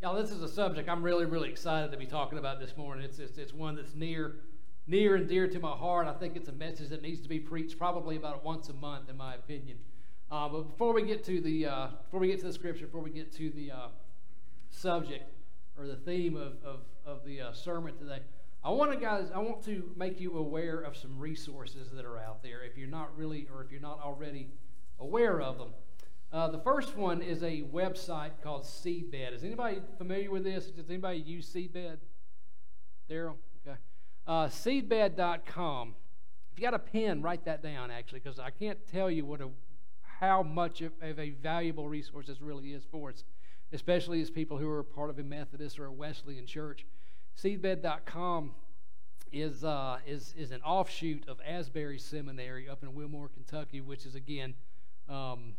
Yeah, this is a subject I'm really, really excited to be talking about this morning. It's, it's, it's one that's near, near and dear to my heart. I think it's a message that needs to be preached probably about once a month, in my opinion. Uh, but before we get to the uh, before we get to the scripture, before we get to the uh, subject or the theme of, of, of the uh, sermon today, I want to guys, I want to make you aware of some resources that are out there. If you're not really, or if you're not already aware of them. Uh, the first one is a website called Seedbed. Is anybody familiar with this? Does anybody use Seedbed? Daryl? Okay. Uh, seedbed.com. If you got a pen, write that down, actually, because I can't tell you what a, how much of, of, a valuable resource this really is for us, especially as people who are part of a Methodist or a Wesleyan church. Seedbed.com is, uh, is, is an offshoot of Asbury Seminary up in Wilmore, Kentucky, which is, again, um,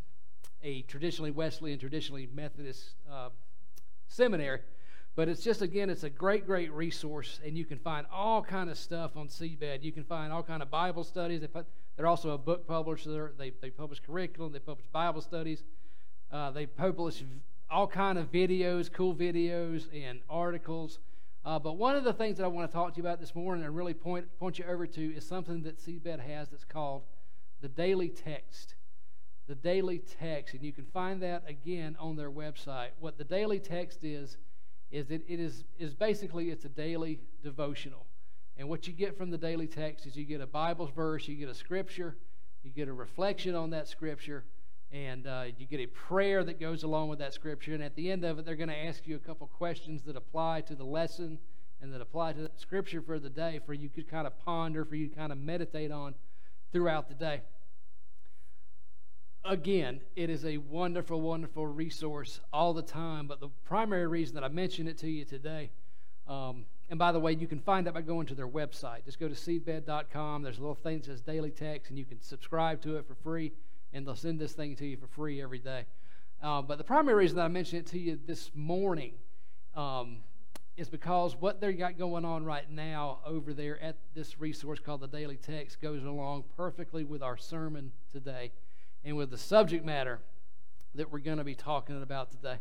a traditionally Wesleyan, traditionally Methodist uh, seminary. But it's just again, it's a great, great resource, and you can find all kind of stuff on Seedbed. You can find all kind of Bible studies. They put, they're also a book publisher. They they publish curriculum. They publish Bible studies. Uh, they publish all kind of videos, cool videos, and articles. Uh, but one of the things that I want to talk to you about this morning and really point point you over to is something that Seedbed has that's called the Daily Text the daily text, and you can find that again on their website. What the daily text is, is that it is, is basically it's a daily devotional. And what you get from the daily text is you get a Bible verse, you get a scripture, you get a reflection on that scripture, and uh, you get a prayer that goes along with that scripture. And at the end of it, they're going to ask you a couple questions that apply to the lesson and that apply to the scripture for the day for you to kind of ponder, for you to kind of meditate on throughout the day again, it is a wonderful, wonderful resource all the time. But the primary reason that I mention it to you today, um, and by the way, you can find that by going to their website. Just go to seedbed.com. There's a little thing that says daily text, and you can subscribe to it for free, and they'll send this thing to you for free every day. Uh, but the primary reason that I mention it to you this morning um, is because what they've got going on right now over there at this resource called the Daily Text goes along perfectly with our sermon today and with the subject matter that we're going to be talking about today.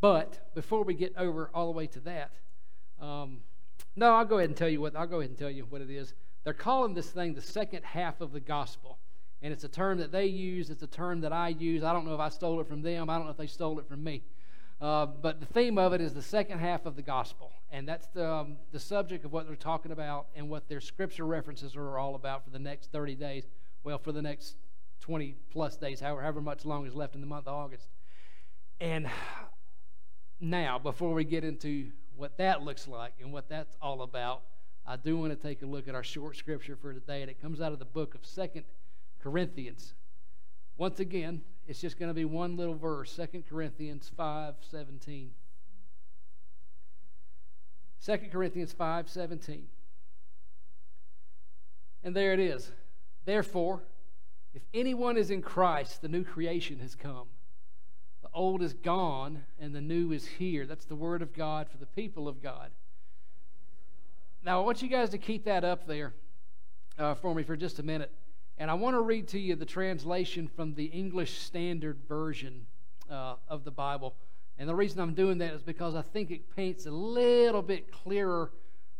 But before we get over all the way to that, um, no, I'll go ahead and tell you what I'll go ahead and tell you what it is. They're calling this thing the second half of the gospel. And it's a term that they use, it's a term that I use. I don't know if I stole it from them, I don't know if they stole it from me. Uh, but the theme of it is the second half of the gospel. And that's the, um, the subject of what they're talking about and what their scripture references are all about for the next 30 days. Well, for the next 20 plus days, however, however much long is left in the month of August. And now, before we get into what that looks like and what that's all about, I do want to take a look at our short scripture for today, and it comes out of the book of Second Corinthians. Once again, it's just going to be one little verse, Second Corinthians 5 17. 2 Corinthians 5 17. And there it is. Therefore, if anyone is in Christ, the new creation has come. The old is gone and the new is here. That's the word of God for the people of God. Now, I want you guys to keep that up there uh, for me for just a minute. And I want to read to you the translation from the English Standard Version uh, of the Bible. And the reason I'm doing that is because I think it paints a little bit clearer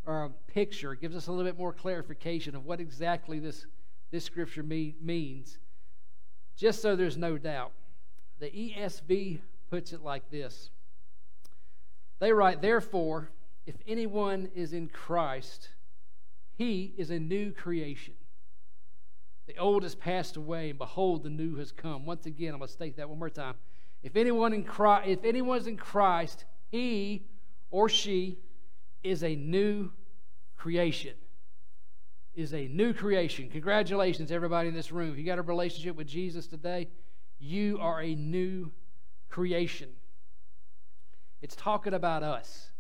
uh, picture, it gives us a little bit more clarification of what exactly this this scripture me- means, just so there's no doubt. The ESV puts it like this They write, Therefore, if anyone is in Christ, he is a new creation. The old has passed away, and behold, the new has come. Once again, I'm going to state that one more time. If anyone in Christ, if anyone's in Christ, he or she is a new creation is a new creation. Congratulations, everybody in this room. If you got a relationship with Jesus today, you are a new creation. It's talking about us.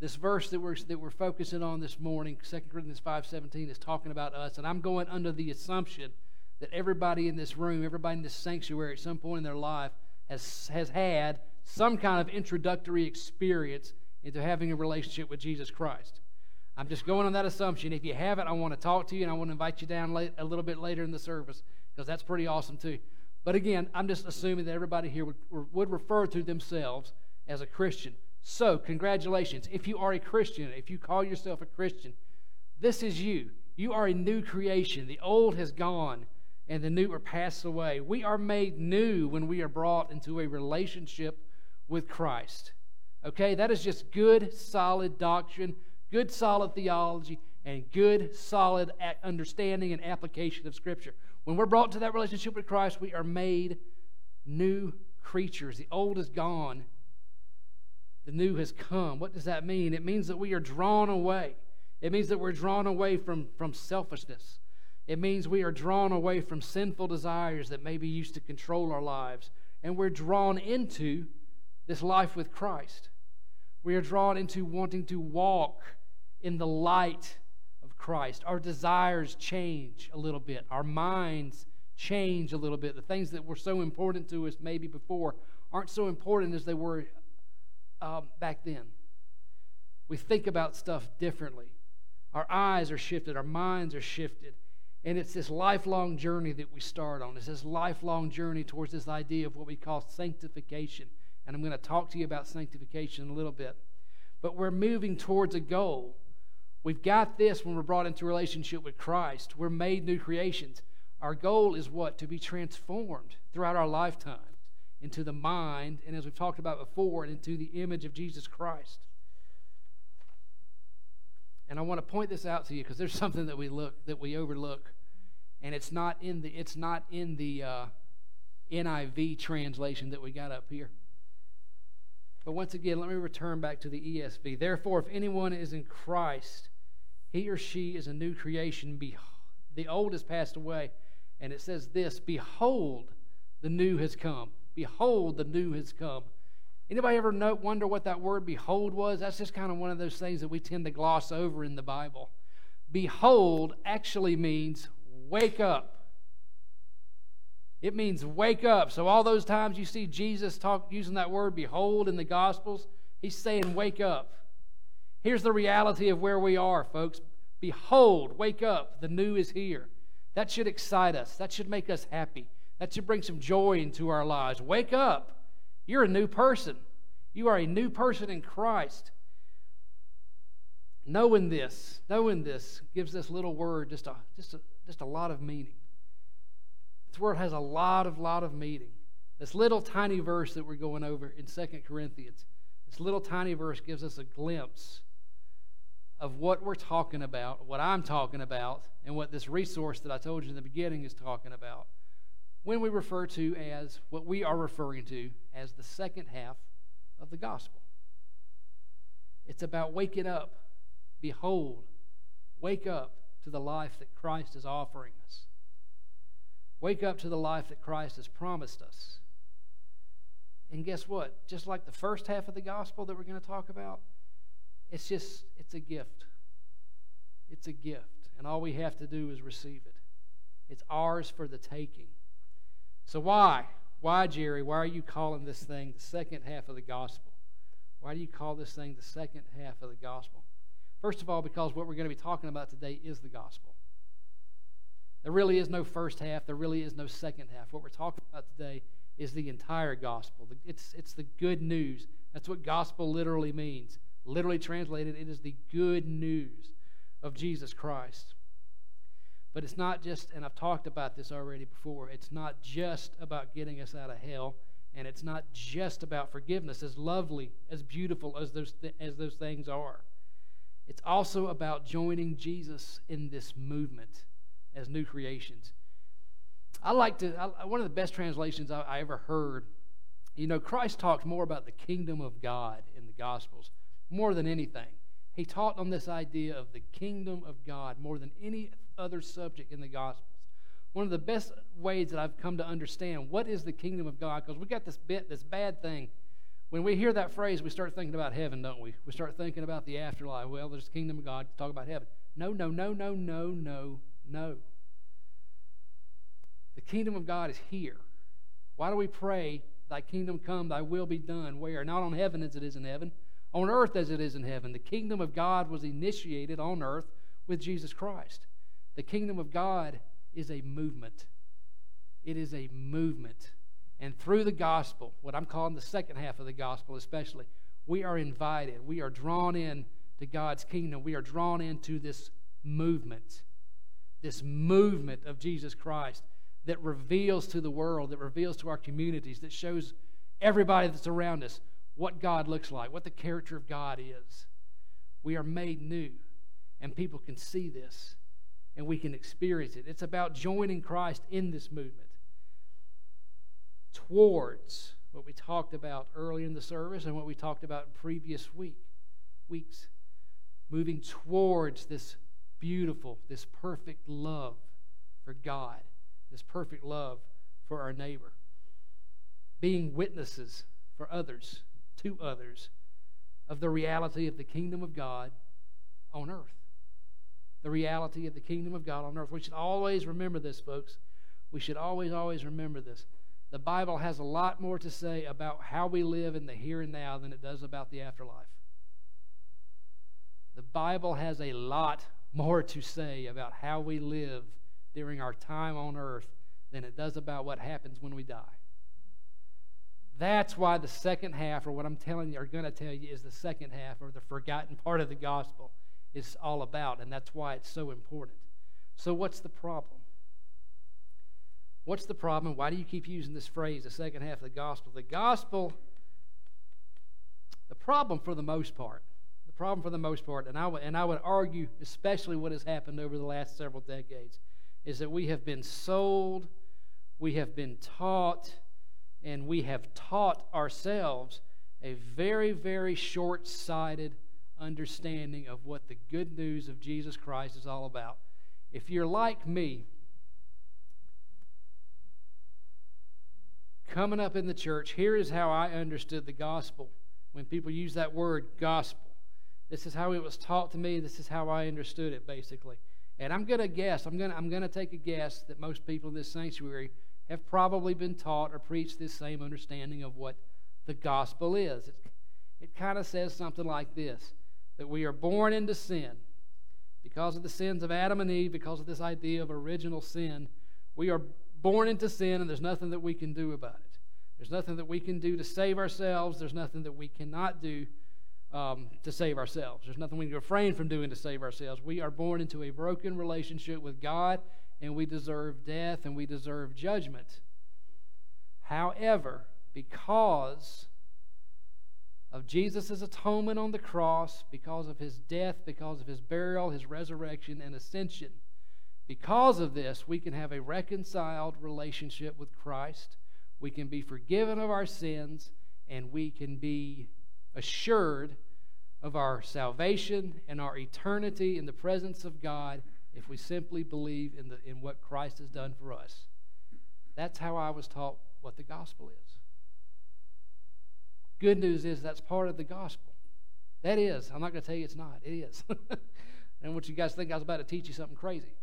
This verse that we're, that we're focusing on this morning, 2 Corinthians 5.17, is talking about us. And I'm going under the assumption that everybody in this room, everybody in this sanctuary at some point in their life has, has had some kind of introductory experience into having a relationship with Jesus Christ. I'm just going on that assumption. If you haven't, I want to talk to you and I want to invite you down late, a little bit later in the service because that's pretty awesome too. But again, I'm just assuming that everybody here would, would refer to themselves as a Christian. So, congratulations. If you are a Christian, if you call yourself a Christian, this is you. You are a new creation. The old has gone and the new are passed away. We are made new when we are brought into a relationship with Christ. Okay, that is just good, solid doctrine, good, solid theology, and good, solid understanding and application of Scripture. When we're brought to that relationship with Christ, we are made new creatures. The old is gone, the new has come. What does that mean? It means that we are drawn away. It means that we're drawn away from, from selfishness. It means we are drawn away from sinful desires that maybe used to control our lives. And we're drawn into this life with Christ. We are drawn into wanting to walk in the light of Christ. Our desires change a little bit, our minds change a little bit. The things that were so important to us maybe before aren't so important as they were um, back then. We think about stuff differently. Our eyes are shifted, our minds are shifted. And it's this lifelong journey that we start on. It's this lifelong journey towards this idea of what we call sanctification. And I'm going to talk to you about sanctification in a little bit. But we're moving towards a goal. We've got this when we're brought into relationship with Christ. We're made new creations. Our goal is what? To be transformed throughout our lifetime into the mind, and as we've talked about before, into the image of Jesus Christ. And I want to point this out to you because there's something that we look that we overlook, and it's not in the it's not in the uh, NIV translation that we got up here. But once again, let me return back to the ESV. Therefore, if anyone is in Christ, he or she is a new creation. The old has passed away, and it says this: Behold, the new has come. Behold, the new has come. Anybody ever know, wonder what that word behold was? That's just kind of one of those things that we tend to gloss over in the Bible. Behold actually means wake up. It means wake up. So all those times you see Jesus talk using that word behold in the gospels, he's saying wake up. Here's the reality of where we are, folks. Behold, wake up. The new is here. That should excite us. That should make us happy. That should bring some joy into our lives. Wake up. You're a new person. You are a new person in Christ. Knowing this, knowing this gives this little word just a just a just a lot of meaning. This word has a lot of lot of meaning. This little tiny verse that we're going over in Second Corinthians, this little tiny verse gives us a glimpse of what we're talking about, what I'm talking about, and what this resource that I told you in the beginning is talking about when we refer to as what we are referring to as the second half of the gospel. It's about waking up. Behold, wake up to the life that Christ is offering us. Wake up to the life that Christ has promised us. And guess what? Just like the first half of the gospel that we're going to talk about, it's just, it's a gift. It's a gift. And all we have to do is receive it. It's ours for the taking. So, why? Why, Jerry? Why are you calling this thing the second half of the gospel? Why do you call this thing the second half of the gospel? First of all, because what we're going to be talking about today is the gospel. There really is no first half, there really is no second half. What we're talking about today is the entire gospel. It's, it's the good news. That's what gospel literally means. Literally translated, it is the good news of Jesus Christ. But it's not just, and I've talked about this already before, it's not just about getting us out of hell, and it's not just about forgiveness, as lovely, as beautiful as those, th- as those things are. It's also about joining Jesus in this movement as new creations. I like to, I, one of the best translations I, I ever heard, you know, Christ talked more about the kingdom of God in the Gospels more than anything. He taught on this idea of the kingdom of God more than any other subject in the Gospels. One of the best ways that I've come to understand what is the kingdom of God, because we got this bit, this bad thing. When we hear that phrase, we start thinking about heaven, don't we? We start thinking about the afterlife. Well, there's the kingdom of God. Talk about heaven. No, no, no, no, no, no, no. The kingdom of God is here. Why do we pray, Thy kingdom come, Thy will be done? Where? Not on heaven as it is in heaven, on earth as it is in heaven. The kingdom of God was initiated on earth with Jesus Christ. The kingdom of God is a movement. It is a movement. And through the gospel, what I'm calling the second half of the gospel especially, We are invited. We are drawn in to God's kingdom. We are drawn into this movement, this movement of Jesus Christ that reveals to the world, that reveals to our communities, that shows everybody that's around us what God looks like, what the character of God is. We are made new, and people can see this and we can experience it. It's about joining Christ in this movement towards what we talked about early in the service and what we talked about in previous week weeks moving towards this beautiful this perfect love for God this perfect love for our neighbor being witnesses for others to others of the reality of the kingdom of God on earth the reality of the kingdom of God on earth. We should always remember this, folks. We should always, always remember this. The Bible has a lot more to say about how we live in the here and now than it does about the afterlife. The Bible has a lot more to say about how we live during our time on earth than it does about what happens when we die. That's why the second half, or what I'm telling you, or going to tell you, is the second half, or the forgotten part of the gospel is all about, and that's why it's so important. So, what's the problem? What's the problem? Why do you keep using this phrase, the second half of the gospel? The gospel, the problem for the most part, problem for the most part, and I, would, and I would argue, especially what has happened over the last several decades, is that we have been sold, we have been taught, and we have taught ourselves a very, very short sighted understanding of what the good news of Jesus Christ is all about. If you're like me, coming up in the church, here is how I understood the gospel. When people use that word gospel, this is how it was taught to me. This is how I understood it, basically. And I'm going to guess, I'm going I'm to take a guess that most people in this sanctuary have probably been taught or preached this same understanding of what the gospel is. It, it kind of says something like this that we are born into sin. Because of the sins of Adam and Eve, because of this idea of original sin, we are born into sin and there's nothing that we can do about it. There's nothing that we can do to save ourselves. There's nothing that we cannot do um, to save ourselves. There's nothing we can refrain from doing to save ourselves. We are born into a broken relationship with God and we deserve death and we deserve judgment. However, because of Jesus' atonement on the cross, because of his death, because of his burial, his resurrection, and ascension. Because of this, we can have a reconciled relationship with Christ. We can be forgiven of our sins, and we can be assured of our salvation and our eternity in the presence of God if we simply believe in, the, in what Christ has done for us. That's how I was taught what the gospel is. Good news is that's part of the gospel. That is. I'm not going to tell you it's not. It is. and what you guys think I was about to teach you something crazy.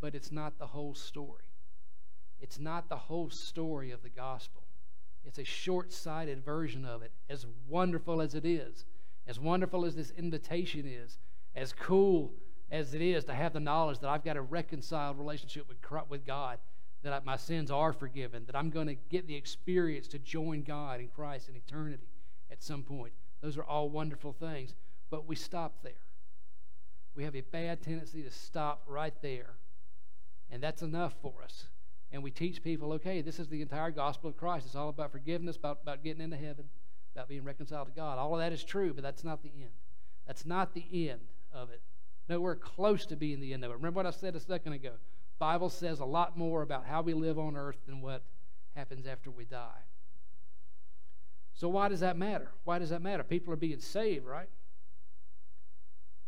But it's not the whole story. It's not the whole story of the gospel. It's a short sighted version of it, as wonderful as it is, as wonderful as this invitation is, as cool as it is to have the knowledge that I've got a reconciled relationship with, with God that I, my sins are forgiven, that I'm going to get the experience to join God in Christ in eternity at some point. Those are all wonderful things, but we stop there. We have a bad tendency to stop right there, and that's enough for us. And we teach people, okay, this is the entire gospel of Christ. It's all about forgiveness, about, about getting into heaven, about being reconciled to God. All of that is true, but that's not the end. That's not the end of it. Nowhere close to being the end of it. Remember what I said a second ago. Bible says a lot more about how we live on earth than what happens after we die. So why does that matter? Why does that matter? People are being saved, right?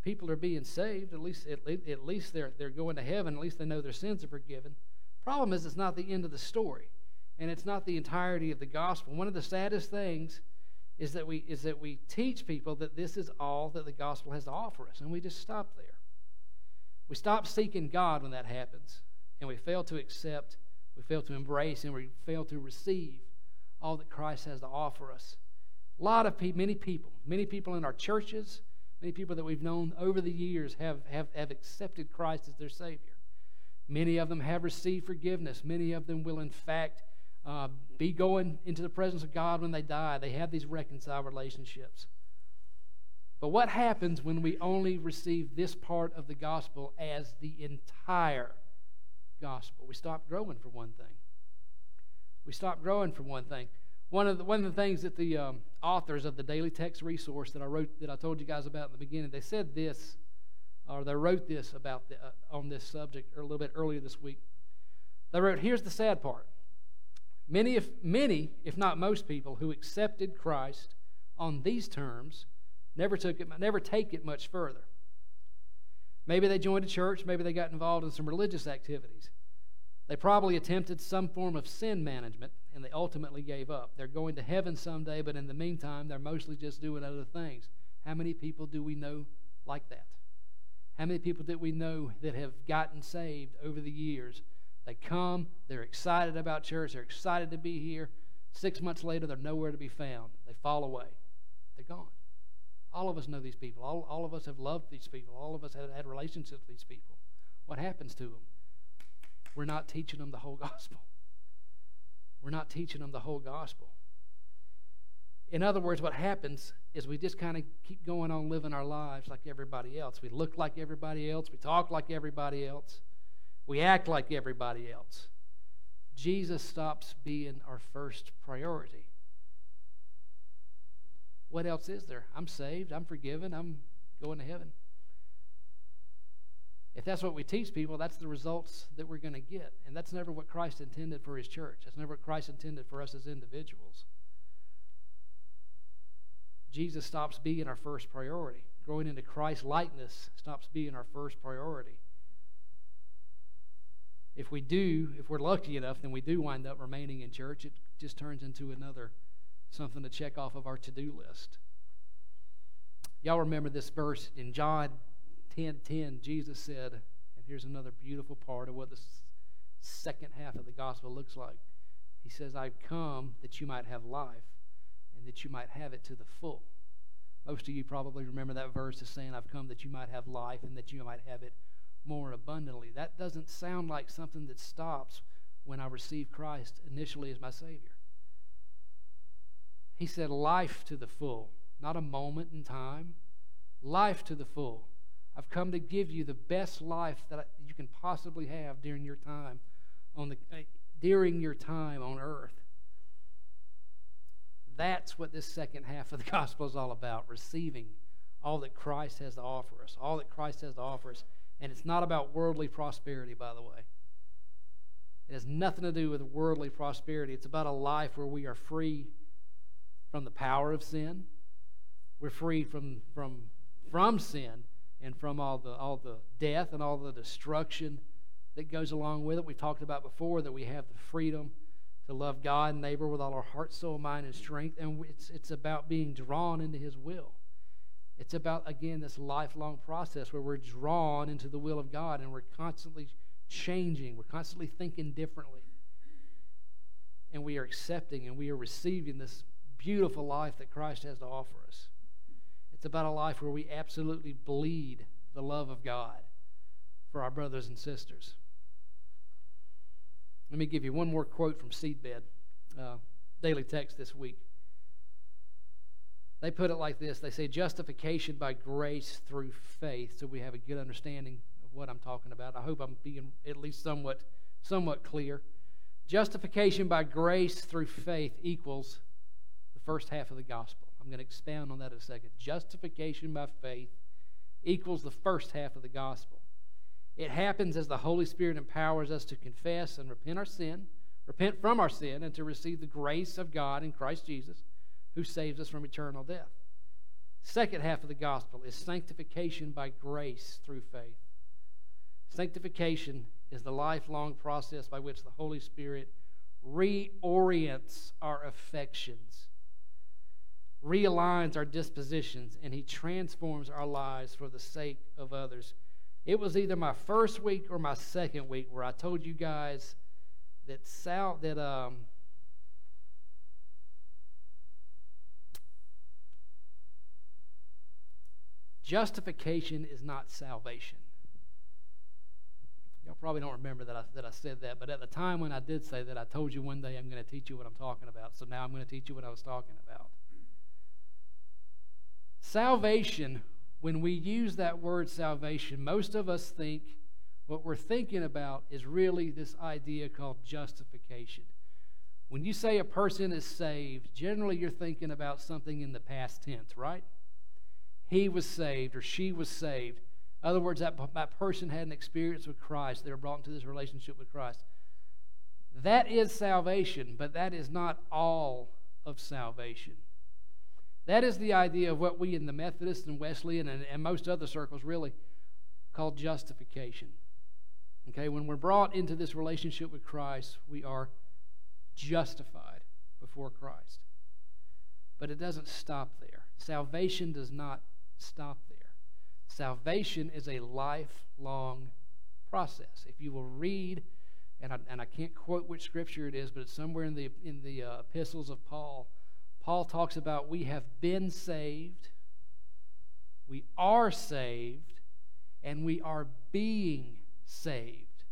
People are being saved. At least, at, at least they're they're going to heaven. At least they know their sins are forgiven. Problem is, it's not the end of the story, and it's not the entirety of the gospel. One of the saddest things is that we is that we teach people that this is all that the gospel has to offer us, and we just stop there. We stop seeking God when that happens, and we fail to accept, we fail to embrace, and we fail to receive all that Christ has to offer us. A lot of people, many people, many people in our churches, many people that we've known over the years have, have, have accepted Christ as their Savior. Many of them have received forgiveness. Many of them will, in fact, uh, be going into the presence of God when they die. They have these reconciled relationships. But what happens when we only receive this part of the gospel as the entire gospel? We stop growing for one thing. We stop growing for one thing. One of the, one of the things that the um, authors of the daily text resource that I wrote that I told you guys about in the beginning, they said this, or they wrote this about the, uh, on this subject a little bit earlier this week. They wrote, "Here's the sad part: many, if many, if not most people who accepted Christ on these terms." Never took it, never take it much further. Maybe they joined a church, maybe they got involved in some religious activities. They probably attempted some form of sin management and they ultimately gave up. They're going to heaven someday, but in the meantime, they're mostly just doing other things. How many people do we know like that? How many people do we know that have gotten saved over the years? They come, they're excited about church, they're excited to be here. Six months later, they're nowhere to be found. They fall away, they're gone. All of us know these people. All, all of us have loved these people. All of us have had relationships with these people. What happens to them? We're not teaching them the whole gospel. We're not teaching them the whole gospel. In other words, what happens is we just kind of keep going on living our lives like everybody else. We look like everybody else. We talk like everybody else. We act like everybody else. Jesus stops being our first priority. What else is there? I'm saved. I'm forgiven. I'm going to heaven. If that's what we teach people, that's the results that we're going to get. And that's never what Christ intended for his church. That's never what Christ intended for us as individuals. Jesus stops being our first priority. Growing into Christ likeness stops being our first priority. If we do, if we're lucky enough, then we do wind up remaining in church. It just turns into another something to check off of our to do list. Y'all remember this verse in John 10 10, Jesus said, and here's another beautiful part of what the second half of the gospel looks like. He says, I've come that you might have life and that you might have it to the full. Most of you probably remember that verse as saying, I've come that you might have life and that you might have it more abundantly. That doesn't sound like something that stops when I receive Christ initially as my Savior. He said, life to the full, not a moment in time, life to the full. I've come to give you the best life that you can possibly have during your time on the uh, during your time on earth. That's what this second half of the gospel is all about, receiving all that Christ has to offer us, all that Christ has to offer us. And it's not about worldly prosperity, by the way. It has nothing to do with worldly prosperity. It's about a life where we are free from the power of sin. We're free from, from, from sin and from all the, all the death and all the destruction that goes along with it. We talked about before that we have the freedom to love God and neighbor with all our heart, soul, mind, and strength. And it's, it's about being drawn into His will. It's about, again, this lifelong process where we're drawn into the will of God and we're constantly changing, we're constantly thinking differently. And we are accepting and we are receiving this beautiful life that Christ has to offer us. It's about a life where we absolutely bleed the love of God for our brothers and sisters. Let me give you one more quote from Seedbed, uh, daily text this week. They put it like this They say, justification by grace through faith, so we have a good understanding of what I'm talking about. I hope I'm being at least somewhat, somewhat clear. Justification by grace through faith equals the first half of the gospel. I'm going to expound on that in a second. Justification by faith equals the first half of the gospel. It happens as the Holy Spirit empowers us to confess and repent our sin, repent from our sin, and to receive the grace of God in Christ Jesus, who saves us from eternal death. Second half of the gospel is sanctification by grace through faith. Sanctification is the lifelong process by which the Holy Spirit reorients our affections realigns our dispositions, and He transforms our lives for the sake of others. It was either my first week or my second week where I told you guys that Sal that um justification is not salvation. Y'all probably don't remember that I, that I said that, but at the time when I did say that, I told you one day I'm going to teach you what I'm talking about. So now I'm going to teach you what I was talking about. Salvation, when we use that word salvation, most of us think what we're thinking about is really this idea called justification. When you say a person is saved, generally you're thinking about something in the past tense, right? He was saved or she was saved. In other words, that, that person had an experience with Christ. They were brought into this relationship with Christ. That is salvation, but that is not all of salvation. That is the idea of what we in the Methodist and Wesleyan and, and most other circles really call justification. Okay, when we're brought into this relationship with Christ, we are justified before Christ. But it doesn't stop there. Salvation does not stop there. Salvation is a lifelong process. If you will read, and I, and I can't quote which scripture it is, but it's somewhere in the, in the uh, epistles of Paul, Paul talks about we have been saved, we are saved, and we are being saved.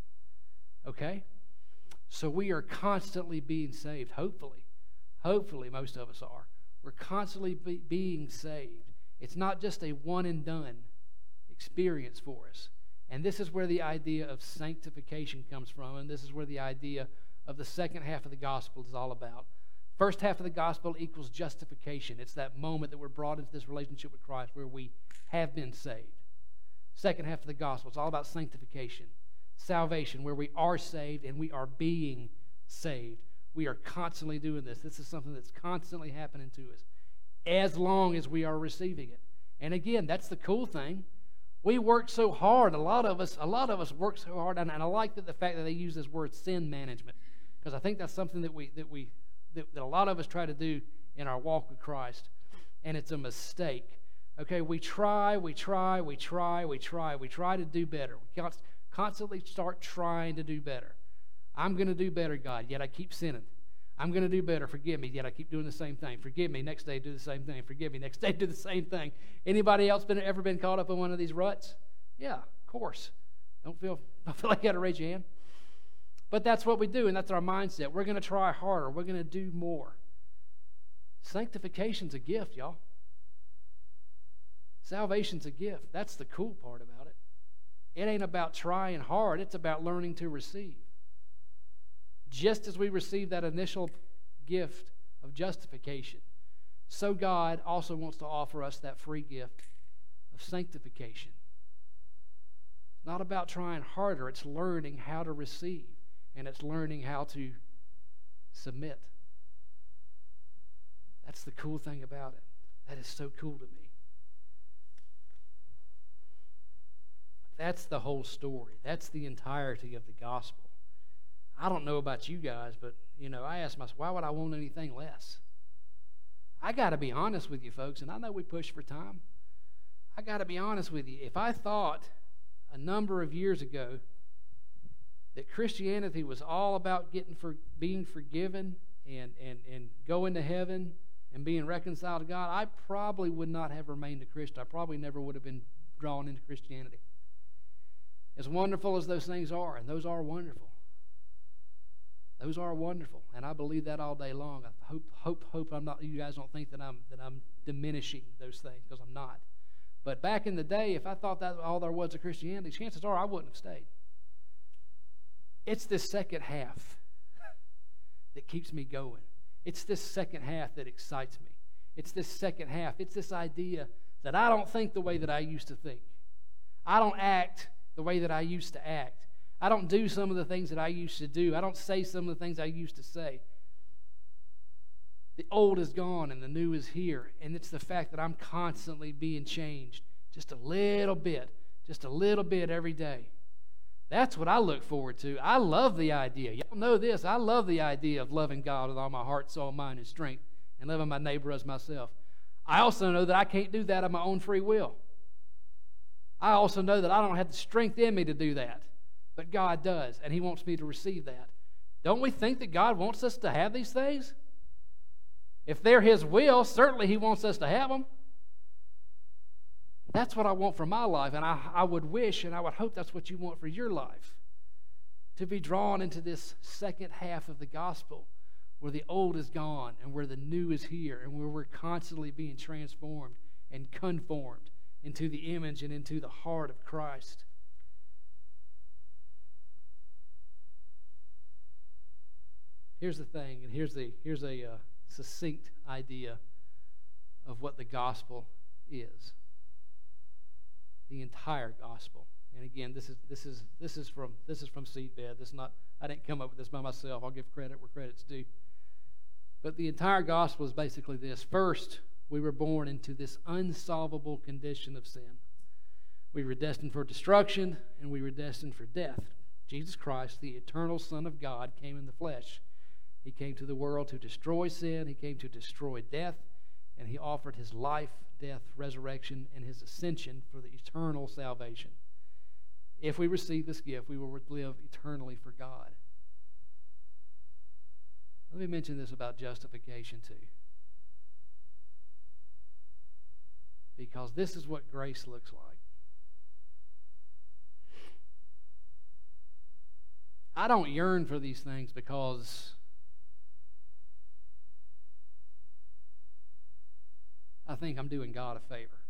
Okay? So we are constantly being saved, hopefully. Hopefully, most of us are. We're constantly be being saved. It's not just a one and done experience for us. And this is where the idea of sanctification comes from, and this is where the idea of the second half of the gospel is all about. First half of the gospel equals justification. It's that moment that we're brought into this relationship with Christ where we have been saved. Second half of the gospel is all about sanctification salvation, where we are saved and we are being saved. We are constantly doing this. This is something that's constantly happening to us as long as we are receiving it. And again, that's the cool thing. We work so hard. A lot of us, a lot of us work so hard, and, and I like that the fact that they use this word sin management, because I think that's something that we that we that, that a lot of us try to do in our walk with Christ, and it's a mistake. Okay, we try, we try, we try, we try, we try to do better. We Constantly start trying to do better. I'm going to do better, God, yet I keep sinning. I'm going to do better. Forgive me, yet I keep doing the same thing. Forgive me. Next day, do the same thing. Forgive me. Next day, do the same thing. Anybody else been ever been caught up in one of these ruts? Yeah, of course. Don't feel don't feel like you got to raise your hand. But that's what we do, and that's our mindset. We're going to try harder. We're going to do more. Sanctification's a gift, y'all. Salvation's a gift. That's the cool part about it. It ain't about trying hard, it's about learning to receive. Just as we receive that initial gift of justification, so God also wants to offer us that free gift of sanctification. It's not about trying harder, it's learning how to receive, and it's learning how to submit. That's the cool thing about it. That is so cool to me. That's the whole story. That's the entirety of the gospel. I don't know about you guys, but you know, I ask myself, why would I want anything less? I got to be honest with you folks, and I know we push for time. I got to be honest with you. If I thought a number of years ago that Christianity was all about getting for being forgiven and, and, and going to heaven and being reconciled to God, I probably would not have remained a Christian. I probably never would have been drawn into Christianity. As wonderful as those things are, and those are wonderful. Those are wonderful, and I believe that all day long. I hope, hope, hope I'm not. You guys don't think that I'm that I'm diminishing those things because I'm not. But back in the day, if I thought that all there was to Christianity, chances are I wouldn't have stayed. It's this second half that keeps me going. It's this second half that excites me. It's this second half. It's this idea that I don't think the way that I used to think. I don't act the way that I used to act. I don't do some of the things that I used to do. I don't say some of the things I used to say. The old is gone and the new is here. And it's the fact that I'm constantly being changed just a little bit, just a little bit every day. That's what I look forward to. I love the idea. Y'all know this. I love the idea of loving God with all my heart, soul, mind, and strength and loving my neighbor as myself. I also know that I can't do that of my own free will. I also know that I don't have the strength in me to do that, but God does, and He wants me to receive that. Don't we think that God wants us to have these things? If they're His will, certainly He wants us to have them. That's what I want for my life, and I, I would wish and I would hope that's what you want for your life. to be drawn into this second half of the gospel where the old is gone and where the new is here and where we're constantly being transformed and conformed into the image and into the heart of Christ. Here's the thing, and here's, the, here's a uh, succinct idea of what the gospel is the entire gospel. And again, this is this is this is from this is from Seedbed. This is not I didn't come up with this by myself. I'll give credit where credit's due. But the entire gospel is basically this. First, we were born into this unsolvable condition of sin. We were destined for destruction and we were destined for death. Jesus Christ, the eternal Son of God, came in the flesh. He came to the world to destroy sin, He came to destroy death, and He offered His life, death, resurrection, and His ascension for the eternal salvation. If we receive this gift, we will live eternally for God. Let me mention this about justification too. Because this is what grace looks like. I don't yearn for these things because I think I'm doing God a favor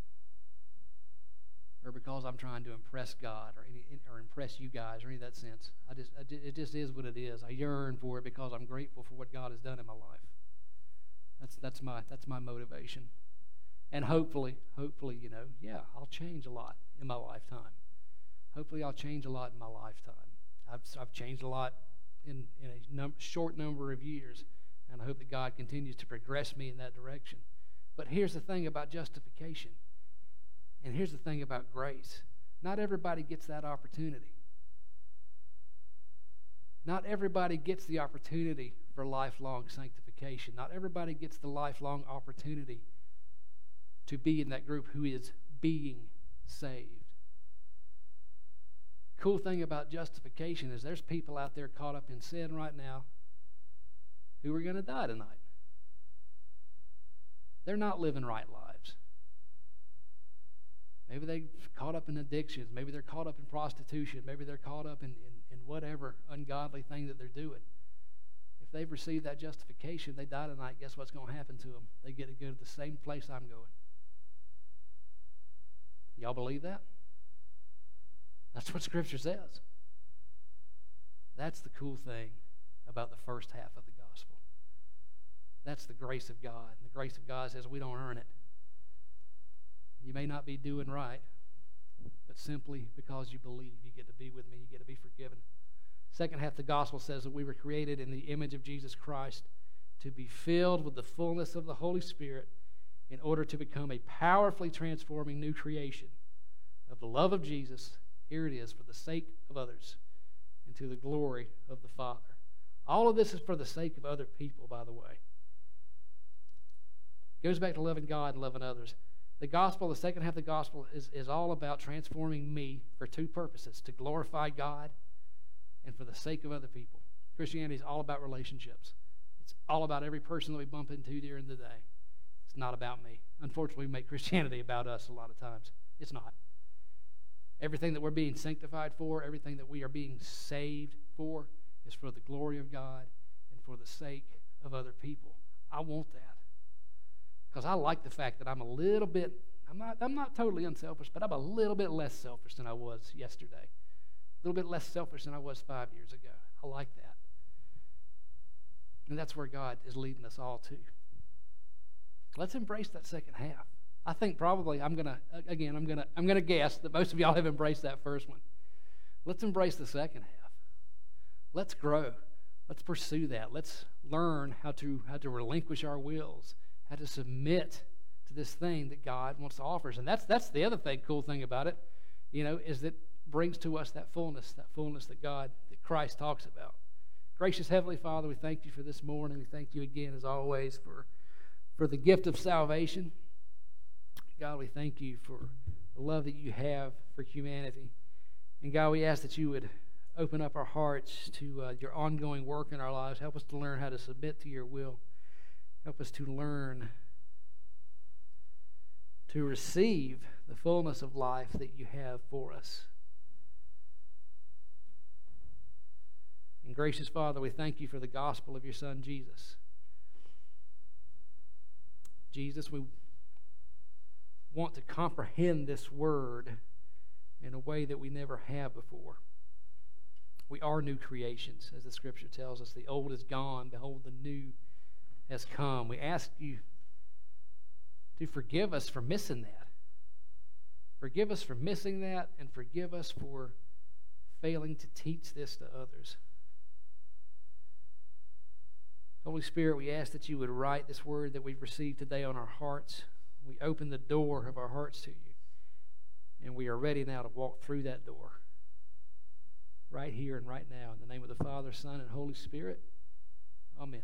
or because I'm trying to impress God or any, or impress you guys or any of that sense. I just, I, it just is what it is. I yearn for it because I'm grateful for what God has done in my life. That's that's my that's my motivation, and hopefully, hopefully, you know, yeah, I'll change a lot in my lifetime. Hopefully, I'll change a lot in my lifetime. I've I've changed a lot in in a num- short number of years, and I hope that God continues to progress me in that direction. But here's the thing about justification and here's the thing about grace not everybody gets that opportunity. Not everybody gets the opportunity for lifelong sanctification. Not everybody gets the lifelong opportunity to be in that group who is being saved. Cool thing about justification is there's people out there caught up in sin right now who are going to die tonight. They're not living right lives. Maybe they caught up in addictions. Maybe they're caught up in prostitution. Maybe they're caught up in, in, in whatever ungodly thing that they're doing. If they've received that justification, they die tonight, guess what's going to happen to them? They get to go to the same place I'm going. Y'all believe that? That's what Scripture says. That's the cool thing about the first half of the. That's the grace of God. And the grace of God says we don't earn it. You may not be doing right, but simply because you believe, you get to be with me, you get to be forgiven. Second half of the gospel says that we were created in the image of Jesus Christ to be filled with the fullness of the Holy Spirit in order to become a powerfully transforming new creation of the love of Jesus. Here it is, for the sake of others and to the glory of the Father. All of this is for the sake of other people, by the way. Goes back to loving God and loving others. The gospel, the second half of the gospel, is, is all about transforming me for two purposes to glorify God and for the sake of other people. Christianity is all about relationships, it's all about every person that we bump into during the day. It's not about me. Unfortunately, we make Christianity about us a lot of times. It's not. Everything that we're being sanctified for, everything that we are being saved for, is for the glory of God and for the sake of other people. I want that because I like the fact that I'm a little bit, I'm not, I'm not totally unselfish, but I'm a little bit less selfish than I was yesterday. A little bit less selfish than I was five years ago. I like that. And that's where God is leading us all to. Let's embrace that second half. I think probably I'm gonna again I'm gonna I'm gonna guess that most of y'all have embraced that first one. Let's embrace the second half. Let's grow. Let's pursue that. Let's learn how to how to relinquish our wills to submit to this thing that God wants to offer us. And that's that's the other thing, cool thing about it, you know, is that brings to us that fullness, that fullness that God, that Christ talks about. Gracious Heavenly Father, we thank you for this morning. We thank you again, as always, for for the gift of salvation. God, we thank you for the love that you have for humanity. And God, we ask that you would open up our hearts to uh, your ongoing work in our lives. Help us to learn how to submit to your will. Help us to learn to receive the fullness of life that you have for us. And gracious Father, we thank you for the gospel of your Son, Jesus. Jesus, we want to comprehend this word in a way that we never have before. We are new creations, as the scripture tells us. The old is gone. Behold, the new has come. We ask you to forgive us for missing that. Forgive us for missing that, and forgive us for failing to teach this to others. Holy Spirit, we ask that you would write this word that we've received today on our hearts. We open the door of our hearts to you, and we are ready now to walk through that door right here and right now. In the name of the Father, Son, and Holy Spirit, amen.